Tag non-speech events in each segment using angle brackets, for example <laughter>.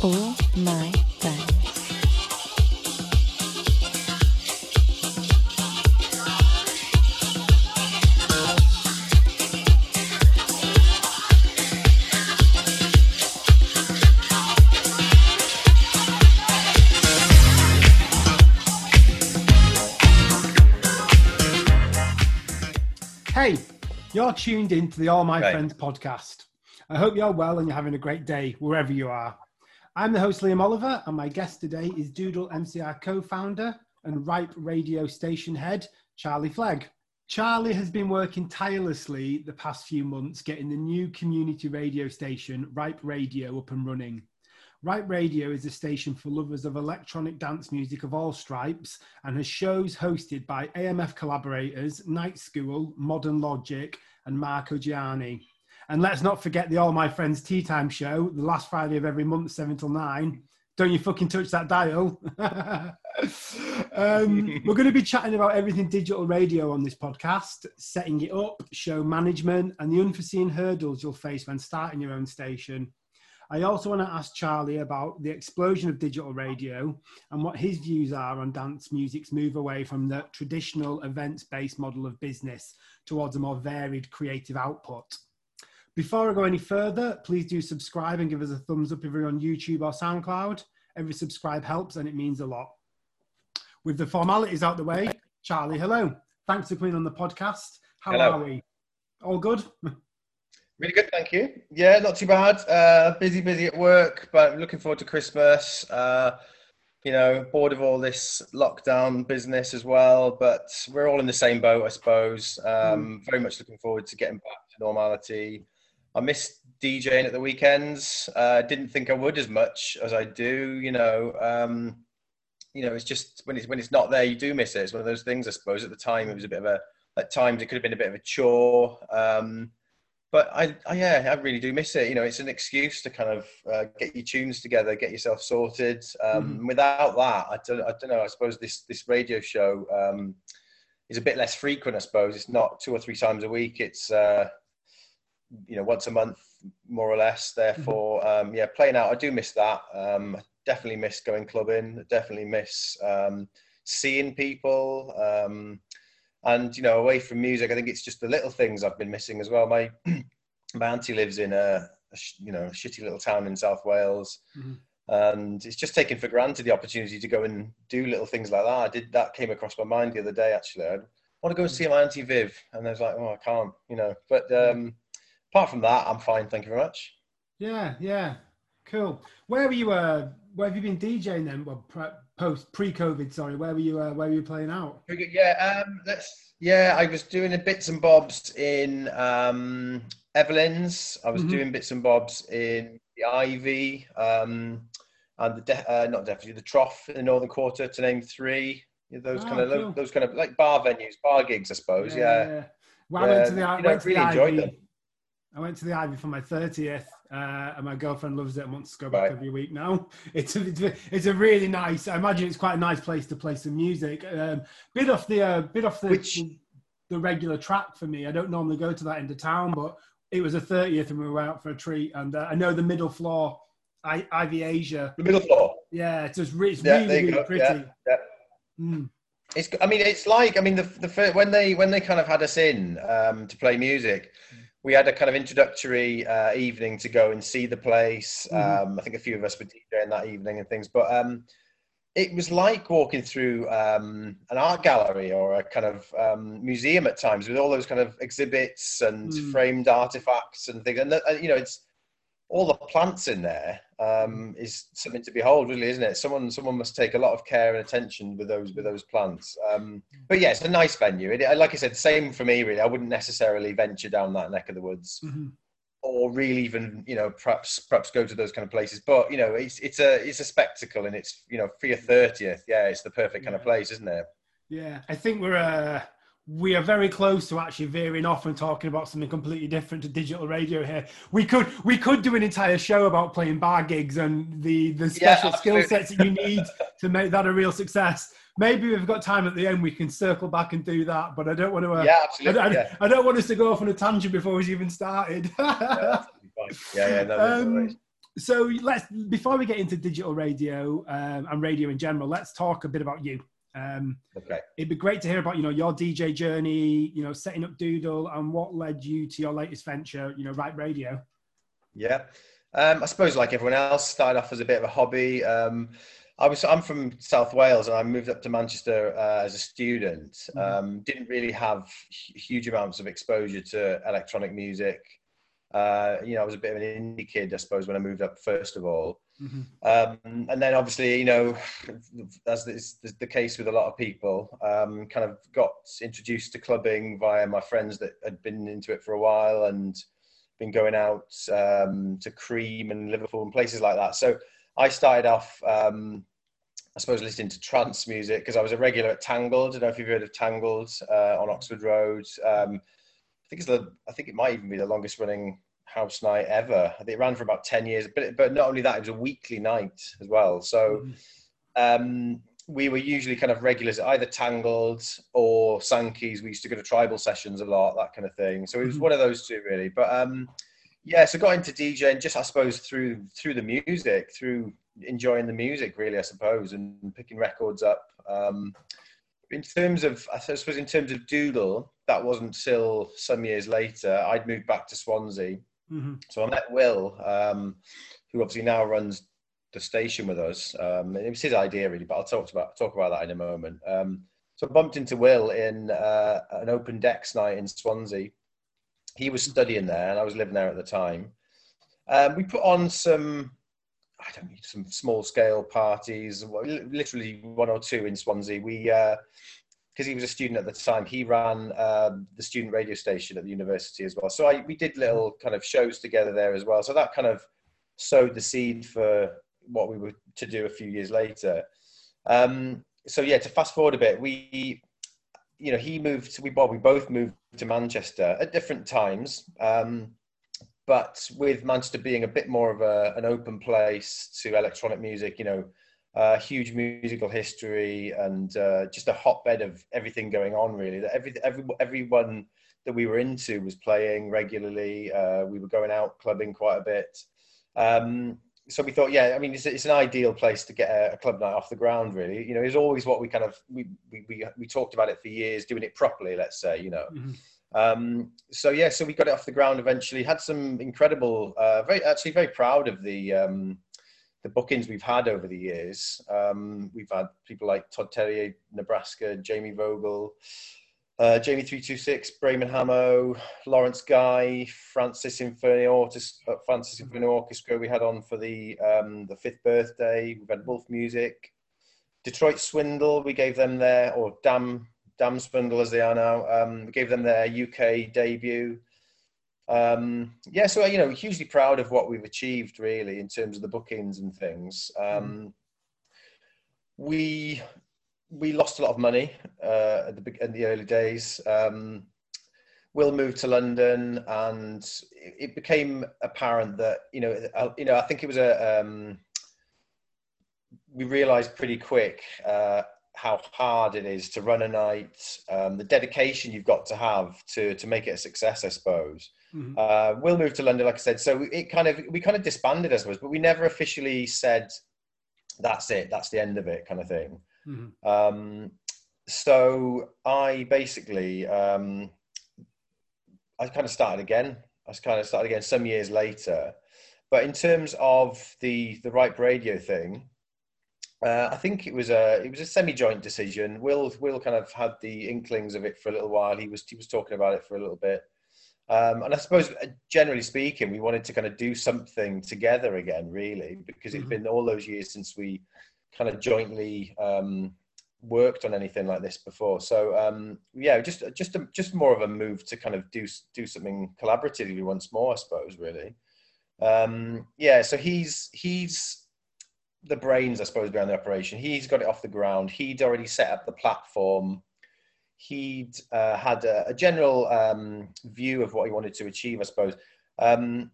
All my friends. Hey, you're tuned in to the All My Right. Friends podcast. I hope you're well and you're having a great day wherever you are. I'm the host, Liam Oliver, and my guest today is Doodle MCR co founder and Ripe radio station head, Charlie Flegg. Charlie has been working tirelessly the past few months getting the new community radio station, Ripe Radio, up and running. Ripe Radio is a station for lovers of electronic dance music of all stripes and has shows hosted by AMF collaborators Night School, Modern Logic, and Marco Gianni. And let's not forget the All My Friends Tea Time show, the last Friday of every month, 7 till 9. Don't you fucking touch that dial. <laughs> um, we're going to be chatting about everything digital radio on this podcast, setting it up, show management, and the unforeseen hurdles you'll face when starting your own station. I also want to ask Charlie about the explosion of digital radio and what his views are on dance music's move away from the traditional events based model of business towards a more varied creative output. Before I go any further, please do subscribe and give us a thumbs up if you're on YouTube or SoundCloud. Every subscribe helps and it means a lot. With the formalities out the way, Charlie, hello. Thanks for coming on the podcast. How Hello. are we? All good? <laughs> Really good, thank you. Yeah, not too bad. Uh, busy, busy at work, but looking forward to Christmas. Uh, you know, bored of all this lockdown business as well, but we're all in the same boat, I suppose. Um, Very much looking forward to getting back to normality. I miss DJing at the weekends. Uh, didn't think I would as much as I do. You know, um, you know, it's just when it's when it's not there, you do miss it. It's one of those things, I suppose. At the time, it was a bit of a. At times, it could have been a bit of a chore. Um, but I, I, yeah, I really do miss it. You know, it's an excuse to kind of uh, get your tunes together, get yourself sorted. Um, Without that, I don't, I don't know. I suppose this this radio show um, is a bit less frequent. I suppose it's not two or three times a week. It's uh, you know once a month, more or less. Therefore, um, yeah, playing out. I do miss that. Um, definitely miss going clubbing. Definitely miss um, seeing people. Um, and you know away from music i think it's just the little things i've been missing as well my <clears throat> my auntie lives in a, a sh- you know a shitty little town in south wales Mhm. and it's just taken for granted the opportunity to go and do little things like that i did that came across my mind the other day actually i want to go and see my auntie viv and i was like oh i can't you know but um apart from that i'm fine thank you very much Yeah, yeah, cool. Where were you? Uh, where have you been DJing then? Well, pre- post pre-COVID, sorry. Where were you? Uh, where were you playing out? Yeah, um, let's. Yeah, I was doing the bits and bobs in um, Evelyn's. I was Mhm. doing bits and bobs in the Ivy um, and the de- uh, not definitely the Trough in the Northern Quarter, to name three. Yeah, Those Oh, kind of cool. those kind of like bar venues, bar gigs, I suppose. Yeah, Well, I went to the, Yeah, I went to the really enjoyed Ivy. them. I went to the Ivy for my thirtieth, uh, and my girlfriend loves it and wants to go back Right. every week now. <laughs> It's a, it's a it's a really nice. I imagine it's quite a nice place to play some music. Um, bit off the uh, bit off the, Which- the regular track for me. I don't normally go to that end of town, but it was a thirtieth, and we were out for a treat. And uh, I know the middle floor, I, Ivy Asia. the middle floor. Yeah, it's just re- it's Yeah, really really pretty. Yeah, yeah. Mm. It's. I mean, it's like. I mean, the the when they when they kind of had us in um, to play music, we had a kind of introductory uh, evening to go and see the place. Mhm. Um, I think a few of us were DJing that evening and things, but um, it was like walking through um, an art gallery or a kind of um, museum at times with all those kind of exhibits and Mm. framed artifacts and things. And uh, you know, it's all the plants in there um, is something to behold, really, isn't it? Someone someone must take a lot of care and attention with those with those plants. Um, but yeah, it's a nice venue. It, like I said, same for me. Really, I wouldn't necessarily venture down that neck of the woods, Mhm. or really even you know perhaps perhaps go to those kind of places. But you know, it's it's a it's a spectacle, and it's you know for your thirtieth, yeah, it's the perfect kind of place, isn't it? Yeah, I think we're uh, we are very close to actually veering off and talking about something completely different to digital radio here. We could we could do an entire show about playing bar gigs and the the Yeah, special skill sets that you need to make that a real success. Maybe we've got time at the end. We can circle back and do that, but I don't want to. Uh, yeah, I, absolutely. I- yeah. I don't want us to go off on a tangent before we've even started. <laughs> Yeah, yeah, yeah, no, no Um, worries. So let's before we get into digital radio um, and radio in general, let's talk a bit about you. Um, Okay. it'd be great to hear about you know your DJ journey, you know, setting up Doodle, and what led you to your latest venture, you know, Ripe Radio. Yeah. Um, I suppose like everyone else, started off as a bit of a hobby. Um, I was I'm from South Wales and I moved up to Manchester uh, as a student. Mhm. Um, didn't really have hu- huge amounts of exposure to electronic music. Uh, you know, I was a bit of an indie kid, I suppose, when I moved up first of all. Mhm. Um, and then obviously, you know, as is the case with a lot of people, um, kind of got introduced to clubbing via my friends that had been into it for a while and been going out um, to Cream and Liverpool and places like that. So I started off, um, I suppose, listening to trance music because I was a regular at Tangled. I don't know if you've heard of Tangled uh, on Oxford Road. Um, I think it's the, I think it might even be the longest running house night ever. It ran for about ten years. But but not only that, it was a weekly night as well. So Mhm. um, we were usually kind of regulars either Tangled or Sankey's. We used to go to tribal sessions a lot, that kind of thing. So it was Mhm. one of those two really. But um, yeah, so got into DJing just I suppose through through the music, through enjoying the music really, I suppose, and picking records up. Um, in terms of, I suppose, in terms of Doodle, that wasn't till some years later. I'd moved back to Swansea, Mhm. so I met Will, um, who obviously now runs the station with us. Um, it was his idea really, but I'll talk about talk about that in a moment. Um, so I bumped into Will in uh, an open decks night in Swansea. He was studying there, and I was living there at the time. Um, we put on some, I don't know, some small scale parties, literally one or two in Swansea. We, because he was a student at the time, he ran um, the student radio station at the university as well. So I, we did little kind of shows together there as well. So that kind of sowed the seed for what we were to do a few years later. Um, so yeah, to fast forward a bit, we, you know, he moved. We well, we both moved to Manchester at different times. Um, but with Manchester being a bit more of a, an open place to electronic music, you know, uh, huge musical history and uh, just a hotbed of everything going on. Really, that every, every everyone that we were into was playing regularly. Uh, we were going out clubbing quite a bit. Um, so we thought, yeah, I mean, it's, it's an ideal place to get a, a club night off the ground. Really, you know, it's always what we kind of we, we we we talked about it for years, doing it properly. Let's say, you know. Mhm. Um, so yeah, so we got it off the ground eventually. Had some incredible, uh, very actually very proud of the um, the bookings we've had over the years. Um, we've had people like Todd Terje, Nebraska, Jamie Vogel, uh, Jamie three two six, Brame & Hamo, Laurence Guy, Francis Inferno Orchestra, uh, Francis Inferno Orchestra. We had on for the um, the fifth birthday. We've had Wolf Music, Detroit Swindle. We gave them their or Dam Dam Swindle as they are now. Um, we gave them their UK debut. Um, yeah, so you know, hugely proud of what we've achieved really in terms of the bookings and things. Um, we we lost a lot of money uh, at the in the early days. Um, Will moved to London, and it it became apparent that you know, uh, you know, I think it was a. Um, we realised pretty quick uh, how hard it is to run a night, um, the dedication you've got to have to to make it a success, I suppose. Mhm. Uh, Will move to London, like I said, so it kind of we kind of disbanded, I suppose, but we never officially said that's it, that's the end of it, kind of thing. Mhm. Um, so I basically um, I kind of started again. I kind of started again some years later. But in terms of the the Ripe Radio thing, uh, I think it was a it was a semi-joint decision. Will Will kind of had the inklings of it for a little while. He was he was talking about it for a little bit. Um, and I suppose, uh, generally speaking, we wanted to kind of do something together again, really, because it's Mhm. been all those years since we kind of jointly um, worked on anything like this before. So um, yeah, just just a, just more of a move to kind of do do something collaboratively once more, I suppose. Really, um, yeah. So he's he's the brains, I suppose, behind the operation. He's got it off the ground. He'd already set up the platform. He'd uh, had a, a general um, view of what he wanted to achieve, I suppose. Um,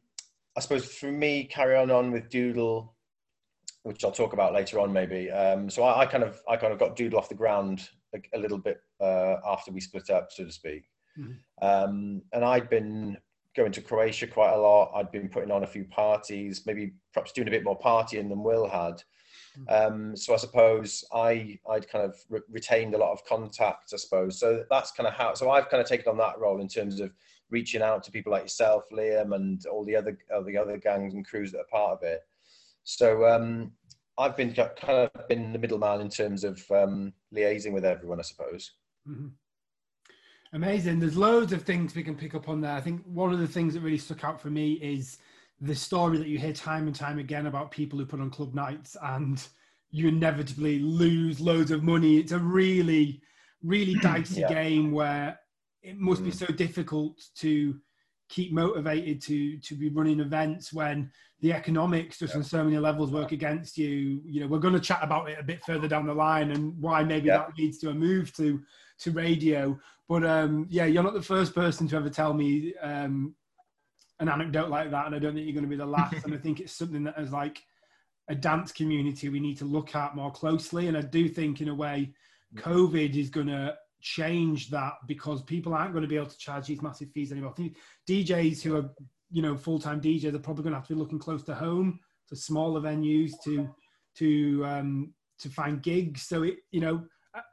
I suppose for me, carry on on with Doodle, which I'll talk about later on, maybe. Um, so I, I kind of I kind of got Doodle off the ground a, a little bit uh, after we split up, so to speak. Mhm. Um, and I'd been going to Croatia quite a lot. I'd been putting on a few parties, maybe perhaps doing a bit more partying than Will had. Hmm. Um, so I suppose I I'd kind of re- retained a lot of contact, I suppose. So that's kind of how. So I've kind of taken on that role in terms of reaching out to people like yourself, Liam, and all the other all the other gangs and crews that are part of it. So um, I've been kind of been the middleman in terms of um, liaising with everyone, I suppose. Mm-hmm. Amazing. There's loads of things we can pick up on there. I think one of the things that really stuck out for me is the story that you hear time and time again about people who put on club nights and you inevitably lose loads of money. It's a really, really <clears throat> dicey yeah. game where it must mm. be so difficult to keep motivated to to be running events when the economics just yeah. on so many levels work against you you know we're going to chat about it a bit further down the line and why maybe yeah. that leads to a move to to radio but um yeah you're not the first person to ever tell me um an anecdote like that and i don't think you're going to be the last and i think it's something that as like a dance community we need to look at more closely and i do think in a way covid is going to change that because people aren't going to be able to charge these massive fees anymore. DJs who are, you know, full-time DJs are probably going to have to be looking close to home, to smaller venues, to to um, to find gigs. So it, you know,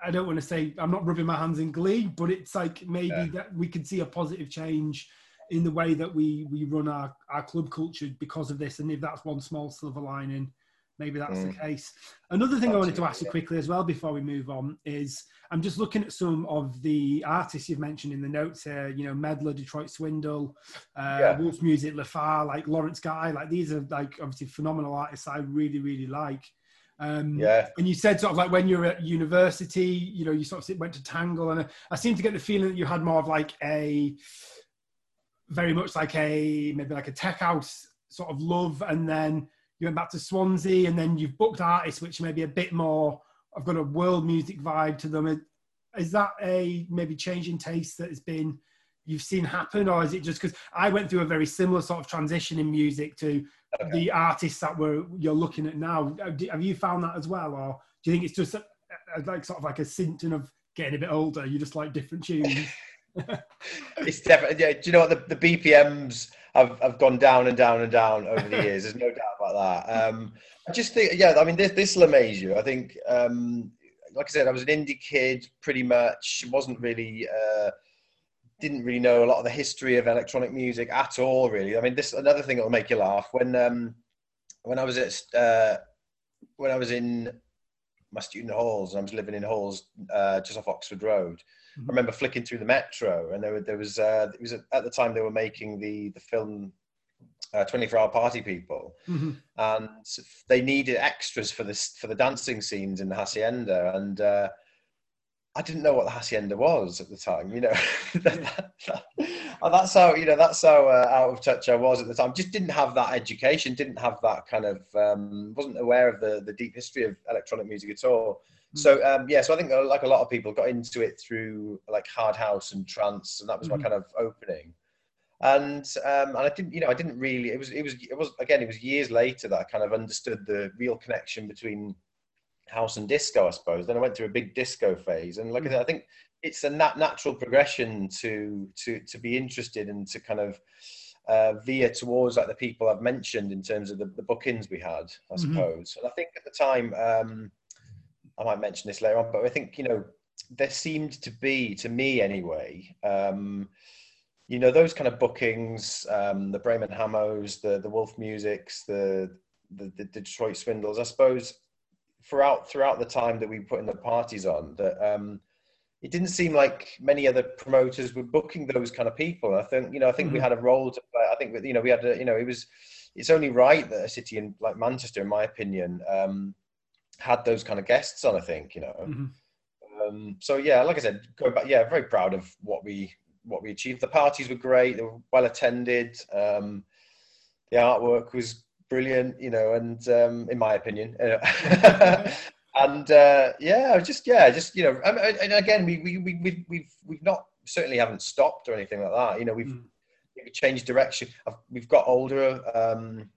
I, don't want to say I'm not rubbing my hands in glee, but it's like maybe yeah. that we could see a positive change in the way that we we run our our club culture because of this. And if that's one small silver lining, maybe that's mm. the case. Another thing Absolutely. I wanted to ask you quickly as well before we move on is I'm just looking at some of the artists you've mentioned in the notes here. You know, Medlar, Detroit Swindle, uh, yeah. Wolf Music, Lafar, like Laurence Guy. Like these are like obviously phenomenal artists I really really like. Um, yeah. And you said sort of like when you were at university, you know, you sort of went to Tangle, and I seem to get the feeling that you had more of like a very much like a maybe like a tech house sort of love, and then you went back to Swansea, and then you've booked artists which may be a bit more. I've got a world music vibe to them. Is that a maybe change in taste that has been you've seen happen, or is it just because I went through a very similar sort of transition in music to okay. the artists that were you're looking at now? Have you found that as well, or do you think it's just a, a, like sort of like a symptom of getting a bit older? You just like different tunes. <laughs> <laughs> it's definitely. Yeah, do you know what the, the BPMs have, have gone down and down and down over the <laughs> years? There's no doubt about that. Um, I just think, yeah, I mean, this this will amaze you. I think, um, like I said, I was an indie kid, pretty much. wasn't really. Uh, didn't really know a lot of the history of electronic music at all, really. I mean, this another thing that will make you laugh when um, when I was at uh, when I was in my student halls and I was living in halls uh, just off Oxford Road. Mm-hmm. I remember flicking through the metro, and there, were, there was uh, it was at the time they were making the the film uh, 24 Hour Party People, mm-hmm. and they needed extras for this for the dancing scenes in the hacienda, and uh, I didn't know what the hacienda was at the time. You know, <laughs> that, that, that's how you know that's how uh, out of touch I was at the time. Just didn't have that education, didn't have that kind of um, wasn't aware of the the deep history of electronic music at all. So um, yeah, so I think uh, like a lot of people got into it through like hard house and trance, and that was my mm-hmm. kind of opening. And um, and I didn't, you know, I didn't really. It was it was it was again, it was years later that I kind of understood the real connection between house and disco, I suppose. Then I went through a big disco phase, and like I said, I think it's a nat- natural progression to to to be interested and to kind of uh, veer towards like the people I've mentioned in terms of the, the bookings we had, I mm-hmm. suppose. And I think at the time. Um, I might mention this later on, but I think you know there seemed to be, to me anyway, um, you know those kind of bookings, um, the Brame & Hamos, the the Wolf Musics, the, the the Detroit Swindles. I suppose throughout throughout the time that we put in the parties on, that um, it didn't seem like many other promoters were booking those kind of people. I think you know I think mm-hmm. we had a role to play. I think you know we had a, you know it was it's only right that a city in like Manchester, in my opinion, um, had those kind of guests on. I think you know. Mm-hmm. Um, so yeah, like I said, going back, yeah, very proud of what we what we achieved. The parties were great; they were well attended. Um, the artwork was brilliant, you know, and um, in my opinion, <laughs> and uh, yeah, just yeah, just you know, and again, we we we we've we've, we've not certainly haven't stopped or anything like that. You know, we've mm. changed direction. I've, we've got older. Um,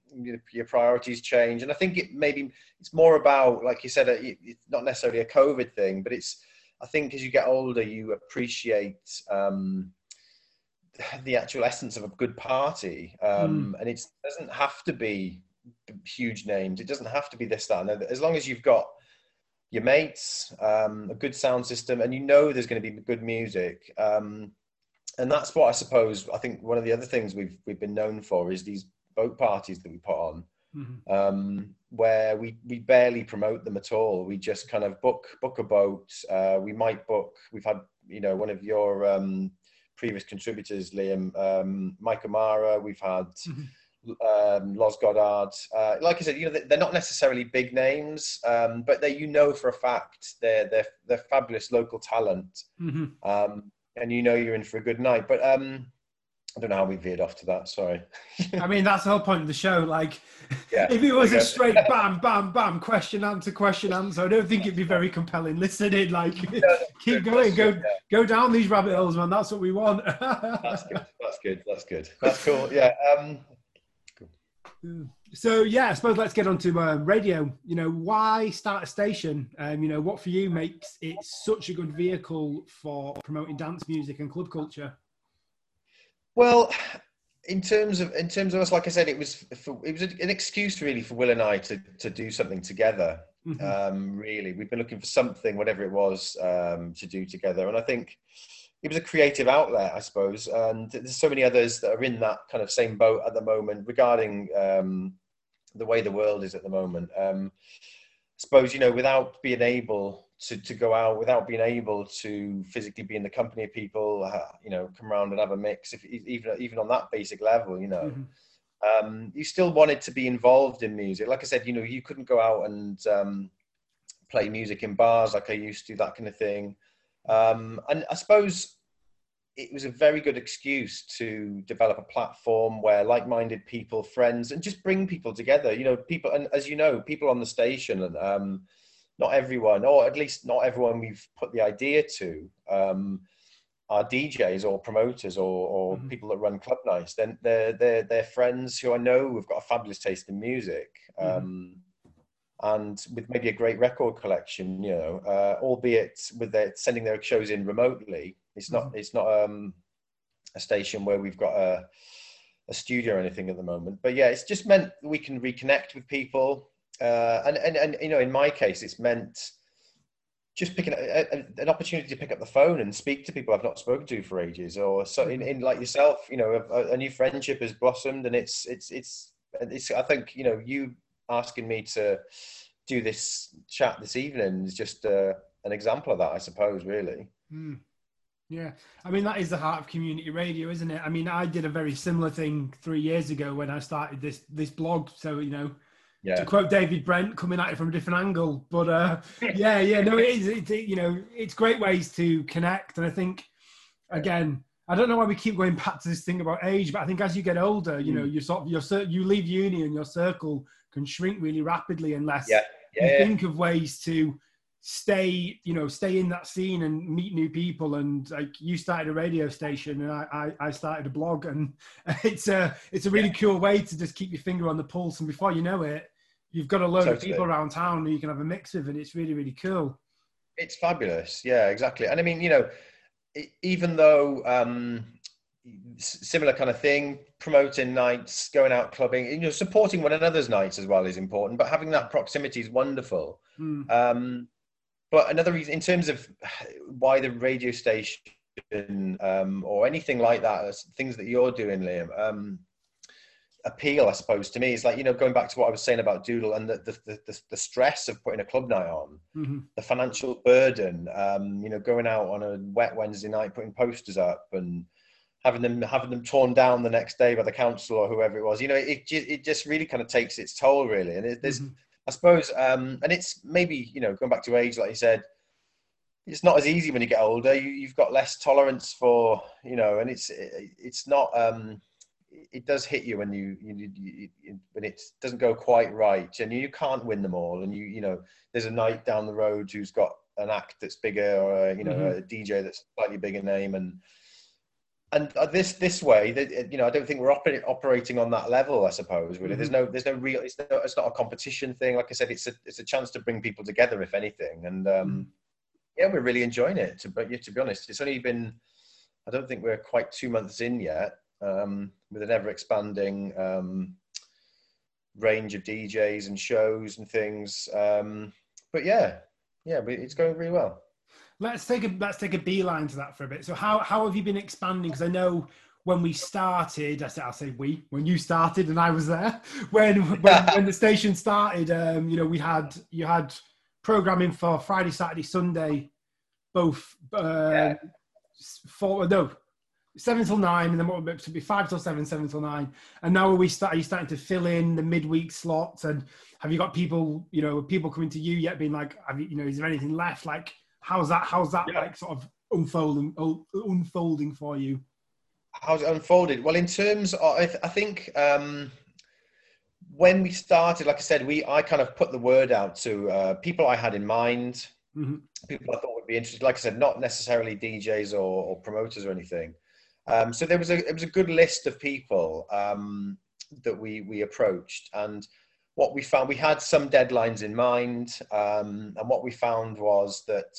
your priorities change. And I think it maybe it's more about, like you said, it's not necessarily a COVID thing, but it's, I think as you get older, you appreciate um, the actual essence of a good party. Um, And it doesn't have to be huge names. It doesn't have to be this, that, and. As long as you've got your mates, um, a good sound system, and you know there's going to be good music. Um, and that's what I suppose. I think one of the other things we've we've been known for is these boat parties that we put on, Mhm. um, where we we barely promote them at all. We just kind of book book a boat. Uh, we might book. We've had you know one of your um, previous contributors, Liam, um, Mike Amara. We've had Mhm. um, Los Goddard. Uh, like I said, you know they- they're not necessarily big names, um, but they you know for a fact they're they're they're fabulous local talent Mhm. um, and you know you're in for a good night. But um, I don't know how we veered off to that. Sorry. <laughs> I mean, that's the whole point of the show. Like, Yeah, if it was a straight bam, bam, bam, question, answer, question, answer, I don't think it'd be very compelling. Listen in, like, <laughs> keep going, go, Yeah, go down these rabbit holes, man. That's what we want. <laughs> that's good. That's good. That's good. That's cool. Yeah. Um, So yeah, I suppose let's get on to uh, radio. You know, why start a station? Um, you know, what for you makes it such a good vehicle for promoting dance music and club culture? Well, in terms of in terms of us, like I said, it was for, it was an excuse really for Will and I to to do something together. Mhm. Um, really, we've been looking for something, whatever it was, um, to do together, and I think it was a creative outlet, I suppose. And there's so many others that are in that kind of same boat at the moment regarding um, the way the world is at the moment. Um, I suppose you know, without being able to, to go out, without being able to physically be in the company of people, uh, you know, come around and have a mix, if even even on that basic level, you know, Mhm. um, you still wanted to be involved in music. Like I said, you know, you couldn't go out and um, play music in bars like I used to, that kind of thing. Um, and I suppose it was a very good excuse to develop a platform where like-minded people, friends, and just bring people together. You know, people, and as you know, people on the station, and um, not everyone, or at least not everyone we've put the idea to. Um, are DJs or promoters or, or Mhm. people that run club nights. Then they're they're they're friends who I know have got a fabulous taste in music, Mhm. um, and with maybe a great record collection. You know, uh, albeit with their sending their shows in remotely. It's not it's not um, a station where we've got a a studio or anything at the moment. But yeah, it's just meant we can reconnect with people. Uh, and, and, and, you know, in my case, it's meant just picking a, a, an opportunity to pick up the phone and speak to people I've not spoken to for ages, or so in, in like yourself, you know, a, a new friendship has blossomed, and it's it's it's it's. I think you know, you asking me to do this chat this evening is just uh, an example of that, I suppose. Really, Mm. Yeah, I mean that is the heart of community radio, isn't it? I mean, I did a very similar thing three years ago when I started this this blog. So you know, to quote David Brent, coming at it from a different angle. But uh, <laughs> yeah, yeah, no, it is. It's, it, you know, it's great ways to connect, and I think again, I don't know why we keep going back to this thing about age, but I think as you get older, you know, you sort of your you leave uni and your circle can shrink really rapidly unless yeah, you yeah, think of ways to stay you know stay in that scene and meet new people and like you started a radio station and i i, I started a blog and <laughs> it's a it's a really cool way to just keep your finger on the pulse and before you know it you've got a load of people around town who you can have a mix with and it's really really cool It's fabulous. Yeah, exactly. And I mean, you know, even though um, similar kind of thing, promoting nights, going out clubbing, you know, supporting one another's nights as well is important. But having that proximity is wonderful. Mm, Um, but another reason, in terms of why the radio station um, or anything like that, things that you're doing, Liam, um, appeal, I suppose, to me is like you know going back to what I was saying about Doodle and the the, the, the stress of putting a club night on mhm, the financial burden, um, you know, going out on a wet Wednesday night, putting posters up and having them having them torn down the next day by the council or whoever it was. You know, it it just really kind of takes its toll, really. And it, there's, mhm. I suppose, um, and it's maybe you know going back to age, like you said. It's not as easy when you get older. You, you've got less tolerance for, you know, and it's it's not. Um, it does hit you when you, you, you, you when it doesn't go quite right, and you can't win them all. And you you know, there's a night down the road who's got an act that's bigger, or a, you know, Mhm. a DJ that's slightly bigger name, and and uh, this this way, that you know, I don't think we're oper- operating on that level. I suppose really, there's no there's no real. It's no, it's not a competition thing. Like I said, it's a it's a chance to bring people together, if anything, and um, yeah, we're really enjoying it. To but yeah, to be honest, it's only been I don't think we're quite two months in yet um, with an ever expanding um, range of DJs and shows and things. Um, but yeah, yeah, it's going really well. Let's take a let's take a beeline to that for a bit. So how how have you been expanding? Because I know when we started, I say I'll say we when you started and I was there <laughs> when when, <laughs> when the station started. Um, you know, we had you had programming for Friday, Saturday, Sunday, both. Uh, yeah. Four no seven till nine, and then what would be five till seven, seven till nine. And now are we start? Are you starting to fill in the midweek slots? And have you got people, you know, people coming to you yet, being like, have you, you know, is there anything left? Like, how's that? How's that yeah. like sort of unfolding, unfolding for you? How's it unfolded? Well, in terms of, I, th- I think. um when we started, like I said, we I kind of put the word out to uh, people I had in mind, mm-hmm. people I thought would be interested. Like I said, not necessarily DJs or, or promoters or anything, um, so there was a it was a good list of people um, that we we approached, and what we found we had some deadlines in mind, um, and what we found was that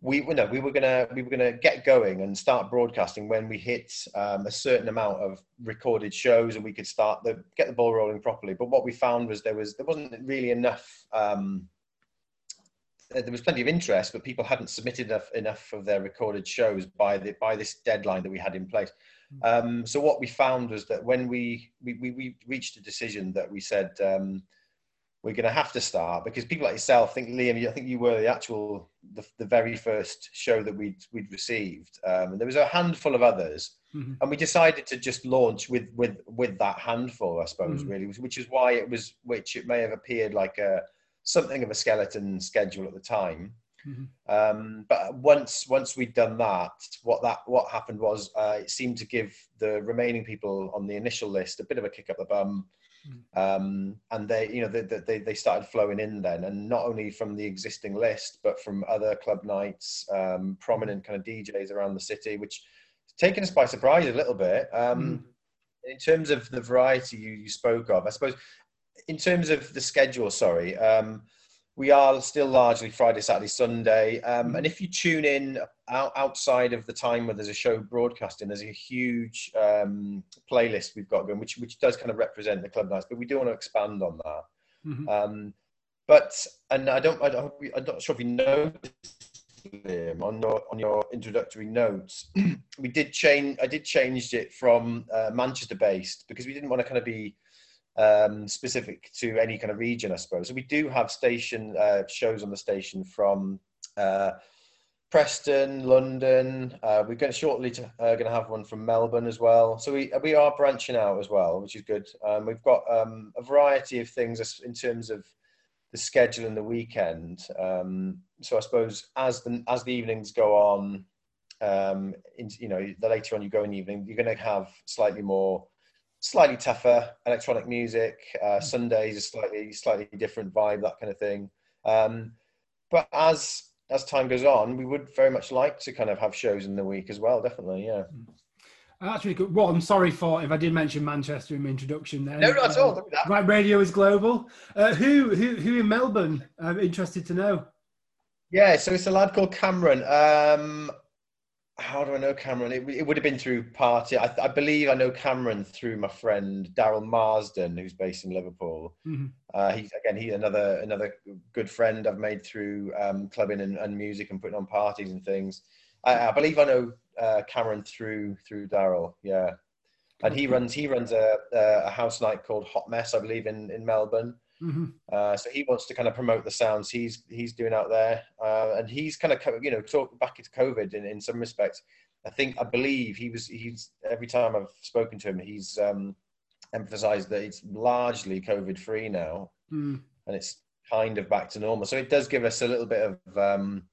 we you know we were gonna we were gonna get going and start broadcasting when we hit um, a certain amount of recorded shows and we could start the get the ball rolling properly. But what we found was there was there wasn't really enough um, uh, there was plenty of interest, but people hadn't submitted enough enough of their recorded shows by the by this deadline that we had in place. Hmm. Um, so what we found was that when we we, we reached a decision that we said um, we're going to have to start because people like yourself, I think Liam, I think you were the actual the, the very first show that we'd we'd received, um, and there was a handful of others, mm-hmm. and we decided to just launch with with with that handful, I suppose, mm-hmm. really, which is why it was which it may have appeared like a something of a skeleton schedule at the time. Mm-hmm. Um, but once once we'd done that, what that what happened was uh, it seemed to give the remaining people on the initial list a bit of a kick up the bum, mm-hmm. um, and they you know they, they they started flowing in then, and not only from the existing list, but from other club nights, um, prominent kind of DJs around the city, which taken us by surprise a little bit. Mm. In terms of the variety you, you spoke of, I suppose in terms of the schedule, sorry, um, we are still largely Friday, Saturday, Sunday. Um, and if you tune in out, outside of the time where there's a show broadcasting, there's a huge um, playlist we've got going, which which does kind of represent the club nights. But we do want to expand on that. Mm-hmm. Um, but and I don't, I don't, I'm not sure if you know Liam, on your on your introductory notes, <clears throat> we did change. I did change it from uh, Manchester based because we didn't want to kind of be um, specific to any kind of region, I suppose. So we do have station uh, shows on the station from uh, Preston, London. Uh, we're going to shortly to, uh, going to have one from Melbourne as well. So we we are branching out as well, which is good. Um, we've got um, a variety of things in terms of the schedule and the weekend. Um, so I suppose as the as the evenings go on, um, in, you know, the later on you go in the evening, you're going to have slightly more slightly tougher electronic music. Uh, hmm. Sundays a slightly slightly different vibe, that kind of thing. Um, but as as time goes on, we would very much like to kind of have shows in the week as well. Definitely, yeah. Hmm. That's really good. Well, I'm sorry for if I did mention Manchester in my introduction there. No, not at all. Right, radio is global. Uh, who, who, who in Melbourne? I'm interested to know. Yeah, so it's a lad called Cameron. Um, how do I know Cameron? It, it would have been through party. I, I, believe I know Cameron through my friend Daryl Marsden, who's based in Liverpool. Mm-hmm. Uh, he's again he's another another good friend I've made through um, clubbing and, and, music and putting on parties and things. I, I believe I know uh, Cameron through through Daryl. Yeah, and he runs he runs a, a house night called Hot Mess, I believe, in in Melbourne. Mm-hmm. Uh, so he wants to kind of promote the sounds he's he's doing out there, uh, and he's kind of you know talk back into COVID in, in some respects. I think I believe he was he's every time I've spoken to him, he's um, emphasised that it's largely COVID free now, mm. and it's kind of back to normal. So it does give us a little bit of um,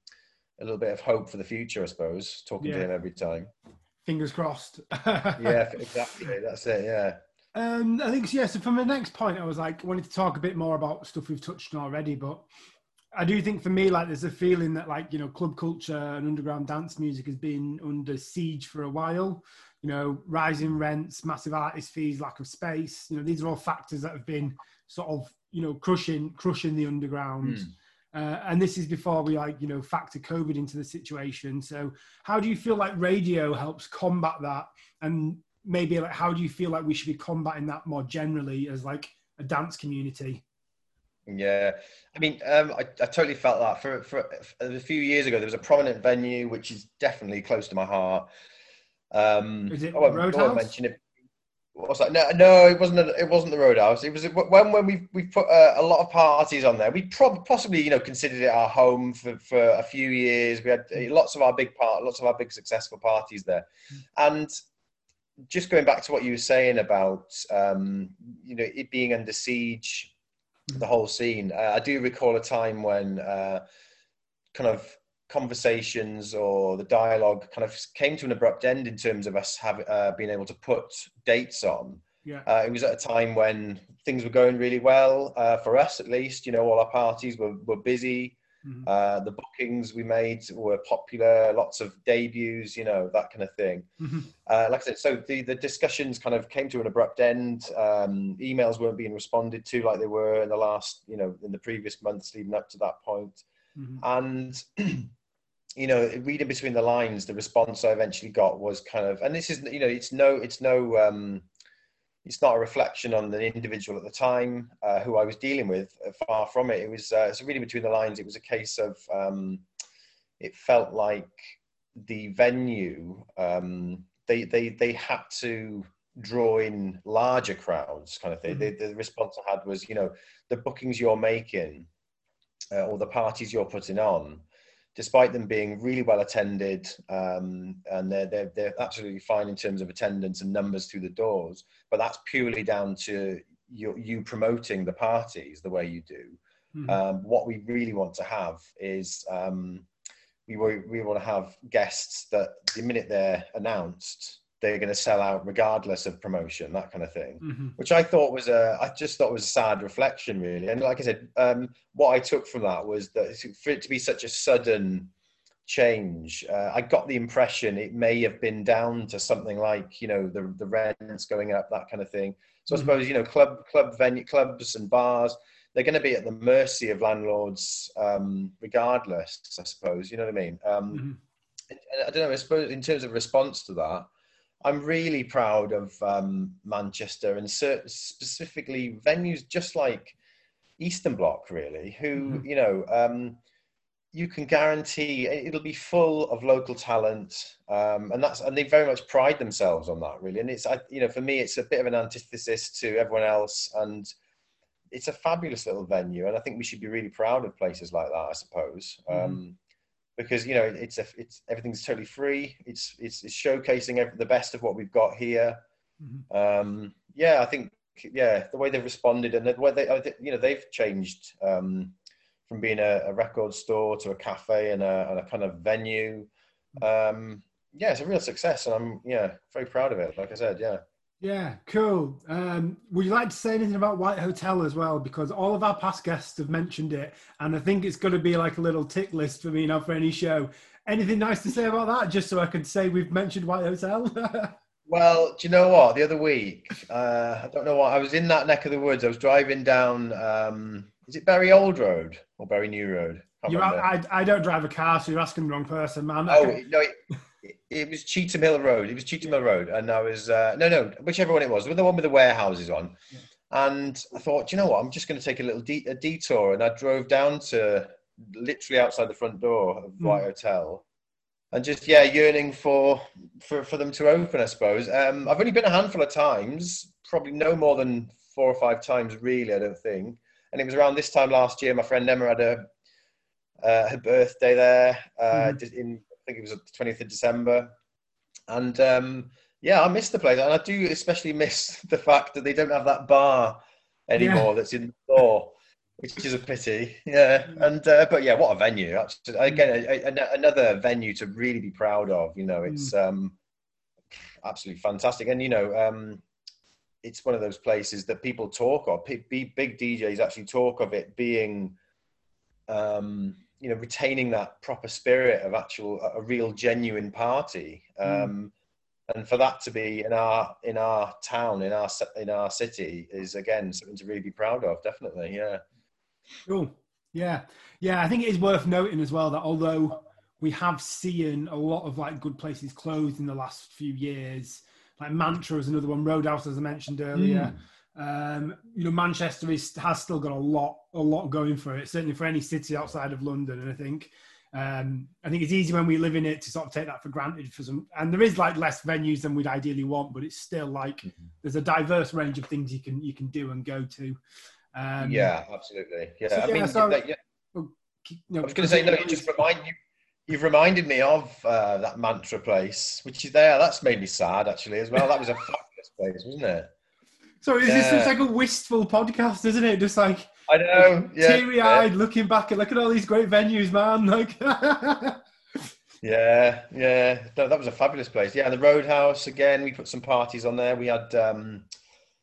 a little bit of hope for the future, I suppose. Talking yeah. to him every time. Fingers crossed. <laughs> yeah, exactly. That's it. Yeah. Um, I think yeah. So from the next point, I was like wanted to talk a bit more about stuff we've touched on already, but I do think for me, like, there's a feeling that like you know, club culture and underground dance music has been under siege for a while. You know, rising rents, massive artist fees, lack of space. You know, these are all factors that have been sort of you know crushing crushing the underground. Mm. Uh, and this is before we like you know factor COVID into the situation. So how do you feel like radio helps combat that? And maybe like how do you feel like we should be combating that more generally as like a dance community? Yeah, I mean, um, I, I, totally felt that for, for, for a few years ago. There was a prominent venue which is definitely close to my heart. Um, is it I won't, Roadhouse? I won't mention it. What was that? No, no, it wasn't. A, it wasn't the Roadhouse. It was when when we we put a, a, lot of parties on there. We probably possibly you know considered it our home for, for a few years. We had uh, lots of our big part, lots of our big successful parties there, and just going back to what you were saying about um, you know it being under siege the whole scene. Uh, I do recall a time when uh, kind of conversations or the dialogue kind of came to an abrupt end in terms of us having uh, being able to put dates on. Yeah. Uh, it was at a time when things were going really well uh, for us, at least. You know, all our parties were, were busy. Mm-hmm. Uh, the bookings we made were popular, lots of debuts, you know, that kind of thing. Mm-hmm. Uh, like I said, so the, the discussions kind of came to an abrupt end. Um, emails weren't being responded to like they were in the last, you know, in the previous months leading up to that point. Mm-hmm. And, <clears throat> you know, reading between the lines, the response I eventually got was kind of, and this is, you know, it's no, it's no, um, it's not a reflection on the individual at the time uh, who I was dealing with. Uh, far from it. It was uh, so reading between the lines. It was a case of um, it felt like the venue um, they they they had to draw in larger crowds, kind of thing. Mm-hmm. The, the, response I had was, you know, the bookings you're making uh, or the parties you're putting on despite them being really well attended um, and they're, they're, they're absolutely fine in terms of attendance and numbers through the doors, but that's purely down to you, you promoting the parties the way you do. Mm-hmm. Um, what we really want to have is um, we, we want to have guests that the minute they're announced, they're going to sell out regardless of promotion, that kind of thing. Mm-hmm. Which I thought was a, I just thought was a sad reflection, really. And like I said, um, what I took from that was that for it to be such a sudden change, uh, I got the impression it may have been down to something like you know the the rents going up, that kind of thing. So mm-hmm. I suppose you know club club venue clubs and bars. They're going to be at the mercy of landlords, um, regardless. I suppose you know what I mean. Um, mm-hmm. I don't know. I suppose in terms of response to that, I'm really proud of um, Manchester and specifically venues just like Eastern Bloc, really, who, mm-hmm. you know, um, you can guarantee it'll be full of local talent. Um, and that's, and they very much pride themselves on that, really. And it's, I, you know, for me, it's a bit of an antithesis to everyone else. And it's a fabulous little venue. And I think we should be really proud of places like that, I suppose. Mm-hmm um, because you know it's a, it's everything's totally free. It's it's, it's showcasing every, the best of what we've got here. Mm-hmm. Um, yeah, I think yeah the way they've responded and the way they you know they've changed um, from being a, a, record store to a cafe and a, and a kind of venue. Mm-hmm. Um, yeah, it's a real success, and I'm yeah very proud of it. Like I said, yeah. Yeah, cool. Um, would you like to say anything about White Hotel as well? Because all of our past guests have mentioned it, and I think it's going to be like a little tick list for me now for any show. Anything nice to say about that, just so I can say we've mentioned White Hotel? <laughs> well, do you know what? The other week, uh, I don't know what, I was in that neck of the woods. I was driving down, um, is it Bury Old Road or Bury New Road? I, I don't drive a car, so you're asking the wrong person, man. Oh, <laughs> no, it, it was Cheetham Hill Road. It was Cheetham Hill Road, and I was uh, no, no, whichever one it was, the one with the warehouses on. Yeah. And I thought, you know what? I'm just going to take a little de- a detour, and I drove down to literally outside the front door of mm. White Hotel, and just yeah, yearning for for for them to open. I suppose um, I've only been a handful of times, probably no more than four or five times, really. I don't think. And it was around this time last year. My friend Emma had a uh, her birthday there uh, mm. in think it was the 20th of December. And um, yeah, I miss the place. And I do especially miss <laughs> the fact that they don't have that bar anymore yeah. that's in the store, which is a pity. Yeah. And, uh, but yeah, what a venue. Again, a, a, another venue to really be proud of. You know, it's mm. um, absolutely fantastic. And, you know, um, it's one of those places that people talk of. Big, big DJs actually talk of it being um, you know retaining that proper spirit of actual a real genuine party hmm. um, mm. and for that to be in our in our town in our in our city is again something to really be proud of definitely yeah cool yeah Yeah, I think it is worth noting as well that although we have seen a lot of like good places closed in the last few years, like Mantra is another one, Roadhouse as I mentioned earlier. Mm. Um, you know, Manchester is, has still got a lot, a lot going for it. Certainly for any city outside of London, and I think, um, I think it's easy when we live in it to sort of take that for granted. For some, and there is like less venues than we'd ideally want, but it's still like mm-hmm. there's a diverse range of things you can you can do and go to. Um, yeah, absolutely. Yeah, so, I yeah, mean, so, that, yeah. Well, you know, I was going to say no. You just remind you. You've reminded me of uh, that mantra place, which is there. That's made me sad, actually, as well. That was a <laughs> fabulous place, wasn't it? So is yeah. this like a wistful podcast, isn't it? Just like I know, yeah, teary-eyed, yeah. looking back at look at all these great venues, man. Like, <laughs> yeah, yeah, that, that, was a fabulous place. Yeah, the Roadhouse again. We put some parties on there. We had um,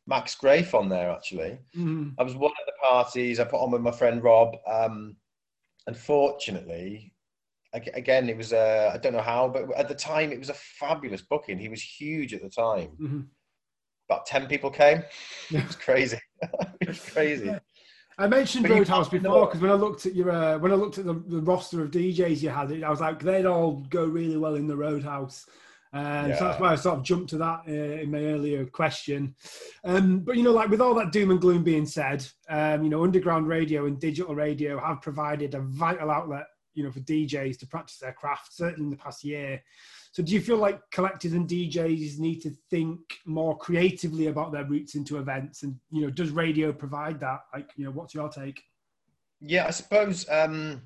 Max Graef on there actually. Mm-hmm. I was one of the parties I put on with my friend Rob. Um, unfortunately, again, it was uh, I don't know how, but at the time it was a fabulous booking. He was huge at the time. Mm-hmm about 10 people came. It was crazy. <laughs> it was crazy. I mentioned but Roadhouse before because when I looked at your uh, when I looked at the, the, roster of DJs you had, I was like they'd all go really well in the Roadhouse. Um, yeah. So that's why I sort of jumped to that uh, in my earlier question. Um, but you know, like with all that doom and gloom being said, um, you know, underground radio and digital radio have provided a vital outlet, you know, for DJs to practice their craft. Certainly in the past year, so do you feel like collectors and DJs need to think more creatively about their routes into events? And you know, does radio provide that? Like, you know, what's your take? Yeah, I suppose um,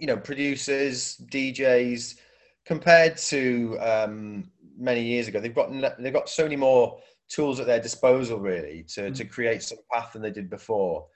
you know, producers, DJs, compared to um, many years ago, they've got they've got so many more tools at their disposal really to mm-hmm. to create some path than they did before.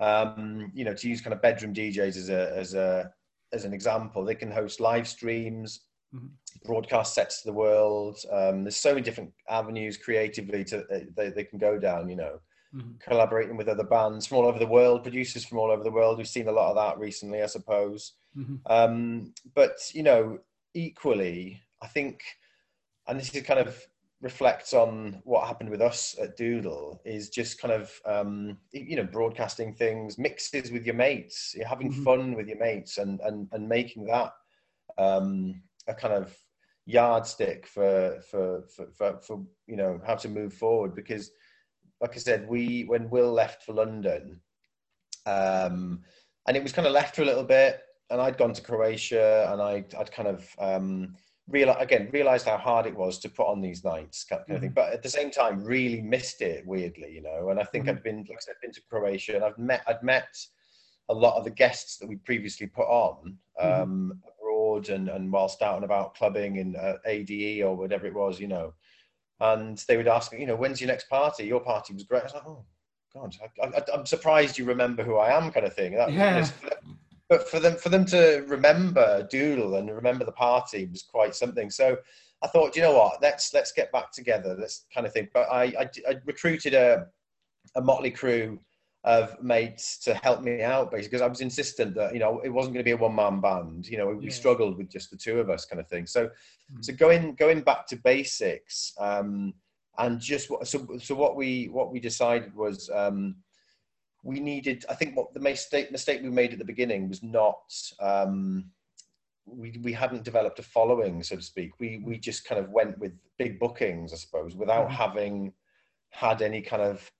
Um, you know, to use kind of bedroom DJs as a as a as an example, they can host live streams mm-hmm. broadcast sets to the world. Um, there's so many different avenues creatively to uh, they, they can go down. You know, mm-hmm. collaborating with other bands from all over the world, producers from all over the world. We've seen a lot of that recently, I suppose. Mm-hmm. Um, but you know, equally, I think, and this is kind of reflects on what happened with us at Doodle is just kind of um, you know broadcasting things, mixes with your mates, you're having mm-hmm. fun with your mates, and and and making that um, a kind of yardstick for, for for, for for you know how to move forward because like I said we when Will left for London um, and it was kind of left for a little bit and I'd gone to Croatia and I I'd kind of um, real again realized how hard it was to put on these nights kind of mm-hmm. thing but at the same time really missed it weirdly you know and I think mm-hmm. I'd been like I said been to Croatia and I've met I'd met a lot of the guests that we previously put on mm-hmm. And, and whilst out and about clubbing in uh, ADE or whatever it was, you know. And they would ask me, you know, when's your next party? Your party was great. I was like, oh, God, I, am surprised you remember who I am, kind of thing. That, yeah. But for them, for them to remember Doodle and remember the party was quite something. So I thought, you know what, let's let's get back together. This kind of thing. But I, I, I recruited a, a motley crew of mates to help me out basically because I was insistent that you know it wasn't going to be a one man band you know we yeah. struggled with just the two of us kind of thing so mm. so going going back to basics um, and just what so so what we what we decided was um, we needed I think what the mistake mistake we made at the beginning was not um, we we hadn't developed a following so to speak we we just kind of went with big bookings I suppose without mm. having had any kind of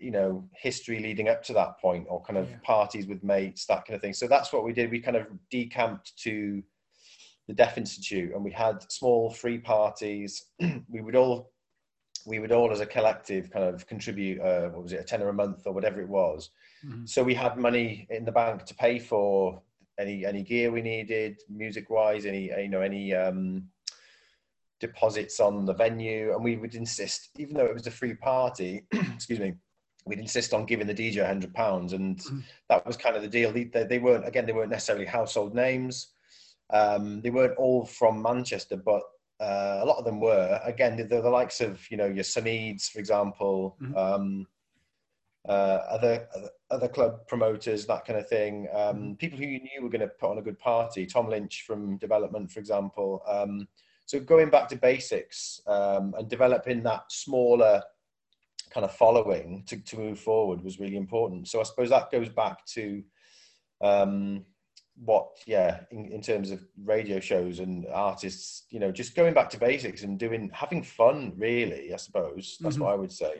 you know history leading up to that point or kind of yeah. parties with mates that kind of thing so that's what we did we kind of decamped to the deaf institute and we had small free parties <clears throat> we would all we would all as a collective kind of contribute uh, what was it a tenner a month or whatever it was mm-hmm. so we had money in the bank to pay for any any gear we needed music wise any you know any um deposits on the venue, and we would insist, even though it was a free party, <clears throat> excuse me, we'd insist on giving the DJ hundred pounds, and mm. that was kind of the deal. They, they, weren't again, they weren't necessarily household names. Um, they weren't all from Manchester, but uh, a lot of them were. Again, they're the likes of you know your Samids, for example. Mm-hmm. Um, uh, other, other, other club promoters, that kind of thing. Um, mm-hmm. people who you knew were going to put on a good party. Tom Lynch from Development, for example. So going back to basics um, and developing that smaller kind of following to, to move forward was really important. So I suppose that goes back to um, what yeah in, in terms of radio shows and artists you know just going back to basics and doing having fun really i suppose that's Mhm. what i would say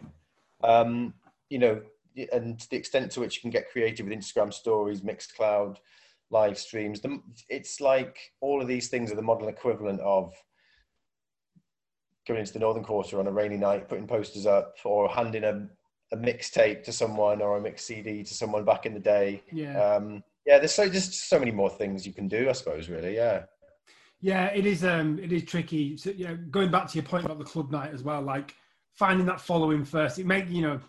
um you know and to the extent to which you can get creative with instagram stories Mixcloud live streams the, it's like all of these things are the modern equivalent of going into the northern quarter on a rainy night putting posters up or handing a, a mixtape to someone or a mix cd to someone back in the day Yeah. um, yeah, there's so just so many more things you can do, I suppose. Really, yeah. Yeah, it is. Um, it is tricky. So, yeah, going back to your point about the club night as well, like finding that following first. It make you know,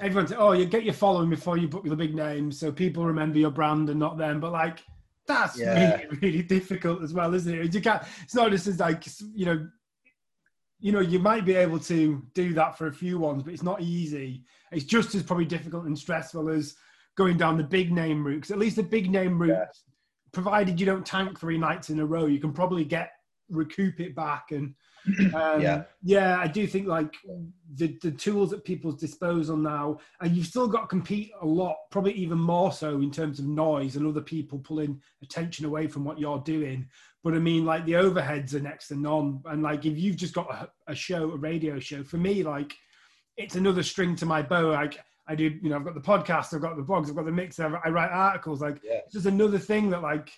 everyone say, "Oh, you get your following before you book the big names, so people remember your brand and not them." But like, that's Yeah. really, <laughs> really difficult as well, isn't it? You can't. It's not just as like you know, you know, you might be able to do that for a few ones, but it's not easy. It's just as probably difficult and stressful as going down the big name route. 'Cause at least the big name route Yeah. provided you don't tank three nights in a row, you can probably get recoup it back. And <clears throat> um, Yeah. yeah, I do think like the the tools at people's disposal now, and you've still got to compete a lot, probably even more so in terms of noise and other people pulling attention away from what you're doing. But I mean, like the overheads are next to none, and like if you've just got a, a show, a radio show, for me, like it's another string to my bow. Like I do, you know, I've got the podcast, I've got the blogs, I've got the mix, I write articles. Like Yeah. it's just another thing that like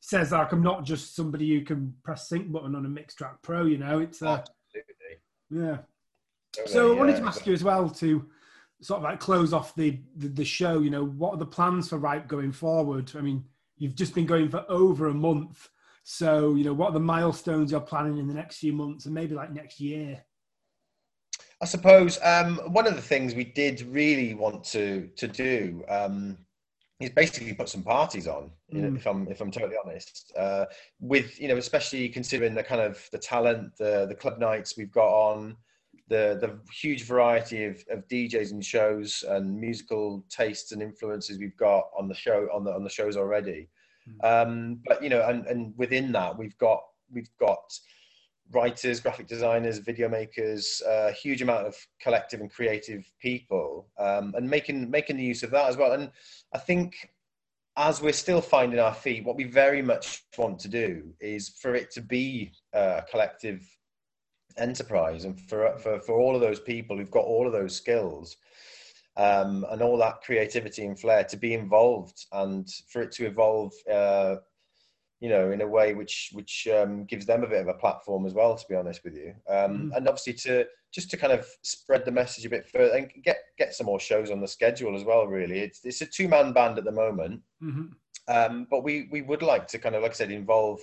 says like I'm not just somebody who can press sync button on a Mixtrack Pro. You know, it's uh, Absolutely. yeah. So I wanted to ask you as well to sort of like close off the, the the show. You know, what are the plans for Ripe going forward? I mean, you've just been going for over a month. So, you know, what are the milestones you're planning in the next few months and maybe like next year? I suppose um, one of the things we did really want to to do um, is basically put some parties on. You know, Mm. if I'm if I'm totally honest, uh, with you know, especially considering the kind of the talent, the the club nights we've got on, the the huge variety of, of DJs and shows and musical tastes and influences we've got on the show on the on the shows already. Um, but you know, and and within that we've got we've got writers, graphic designers, video makers, a huge amount of collective and creative people, um, and making making the use of that as well. And I think as we're still finding our feet, what we very much want to do is for it to be a collective enterprise, and for for for all of those people who've got all of those skills. Um, and all that creativity and flair to be involved and for it to evolve uh, you know, in a way which which um, gives them a bit of a platform as well. To be honest with you, um, Mhm. and obviously to just to kind of spread the message a bit further and get get some more shows on the schedule as well. Really, it's it's a two man band at the moment, hmm um, but we we would like to kind of like I said involve.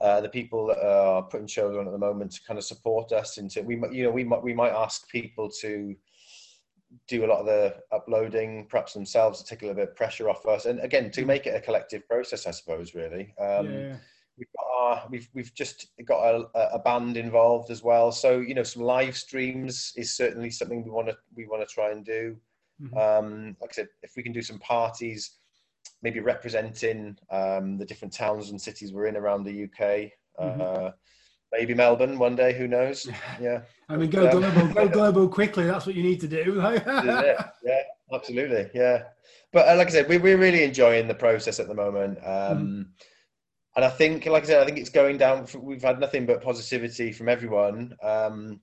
Uh, the people that are putting shows on at the moment to kind of support us into we you know we might we might ask people to do a lot of the uploading perhaps themselves to take a little bit of pressure off us and again to make it a collective process i suppose really um, yeah. we've got our, we've we've just got a, a band involved as well. So you know, some live streams is certainly something we want to we want to try and do. Mhm. Um, like I said, if we can do some parties, maybe representing um, the different towns and cities we're in around the UK. Mhm. Uh, maybe Melbourne one day. Who knows? Yeah, I mean, go Um, global, go <laughs> global quickly. That's what you need to do. <laughs> it. yeah, absolutely. Yeah, but uh, like I said, we, we're really enjoying the process at the moment. Um, And I think, like I said, I think it's going down. We've had nothing but positivity from everyone. Um,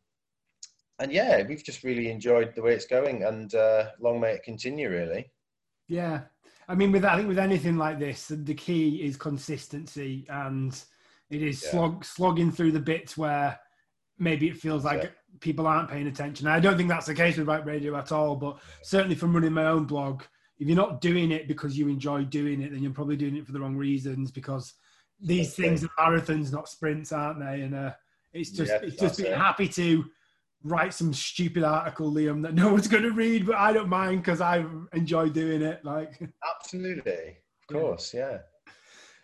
and yeah, we've just really enjoyed the way it's going, and uh, long may it continue. Really. Yeah, I mean, with I think with anything like this, the key is consistency, and it is Yeah. slog slogging through the bits where maybe it feels like Yeah. people aren't paying attention. I don't think that's the case with Ripe Radio at all, but certainly from running my own blog, if you're not doing it because you enjoy doing it, then you're probably doing it for the wrong reasons because these Okay. things are marathons, not sprints, aren't they? And uh, it's just Yeah, it's just being it. happy to write some stupid article, Liam, that no one's going to read, but I don't mind because I enjoy doing it. Like Absolutely. Of Yeah. course. Yeah.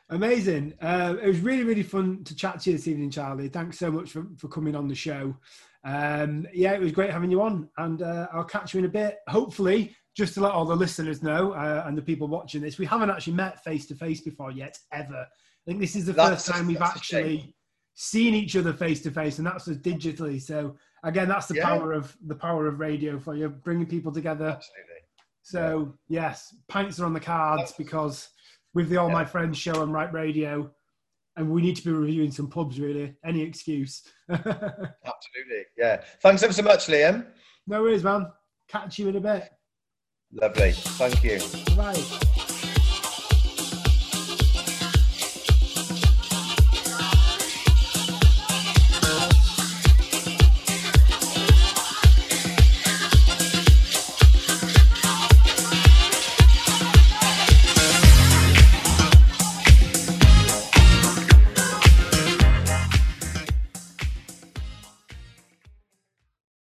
Amazing. Uh, it was really really fun to chat to you this evening, Charlie. Thanks so much for, for coming on the show. Um, yeah, it was great having you on, and uh, I'll catch you in a bit. Hopefully, just to let all the listeners know uh, and the people watching this, we haven't actually met face to face before yet, ever. I think this is the That's first a- time we've actually seen each other face to face, and that's just digitally. So again, that's the Yeah. power of the power of radio for you, bringing people together. Absolutely. So yes, pints are on the cards That's- because with the All Yeah. My Friends show on Ripe Radio. And we need to be reviewing some pubs, really. Any excuse. <laughs> Absolutely. Yeah. Thanks ever so much, Liam. no worries, man. Catch you in a bit. Lovely. Thank you. Bye.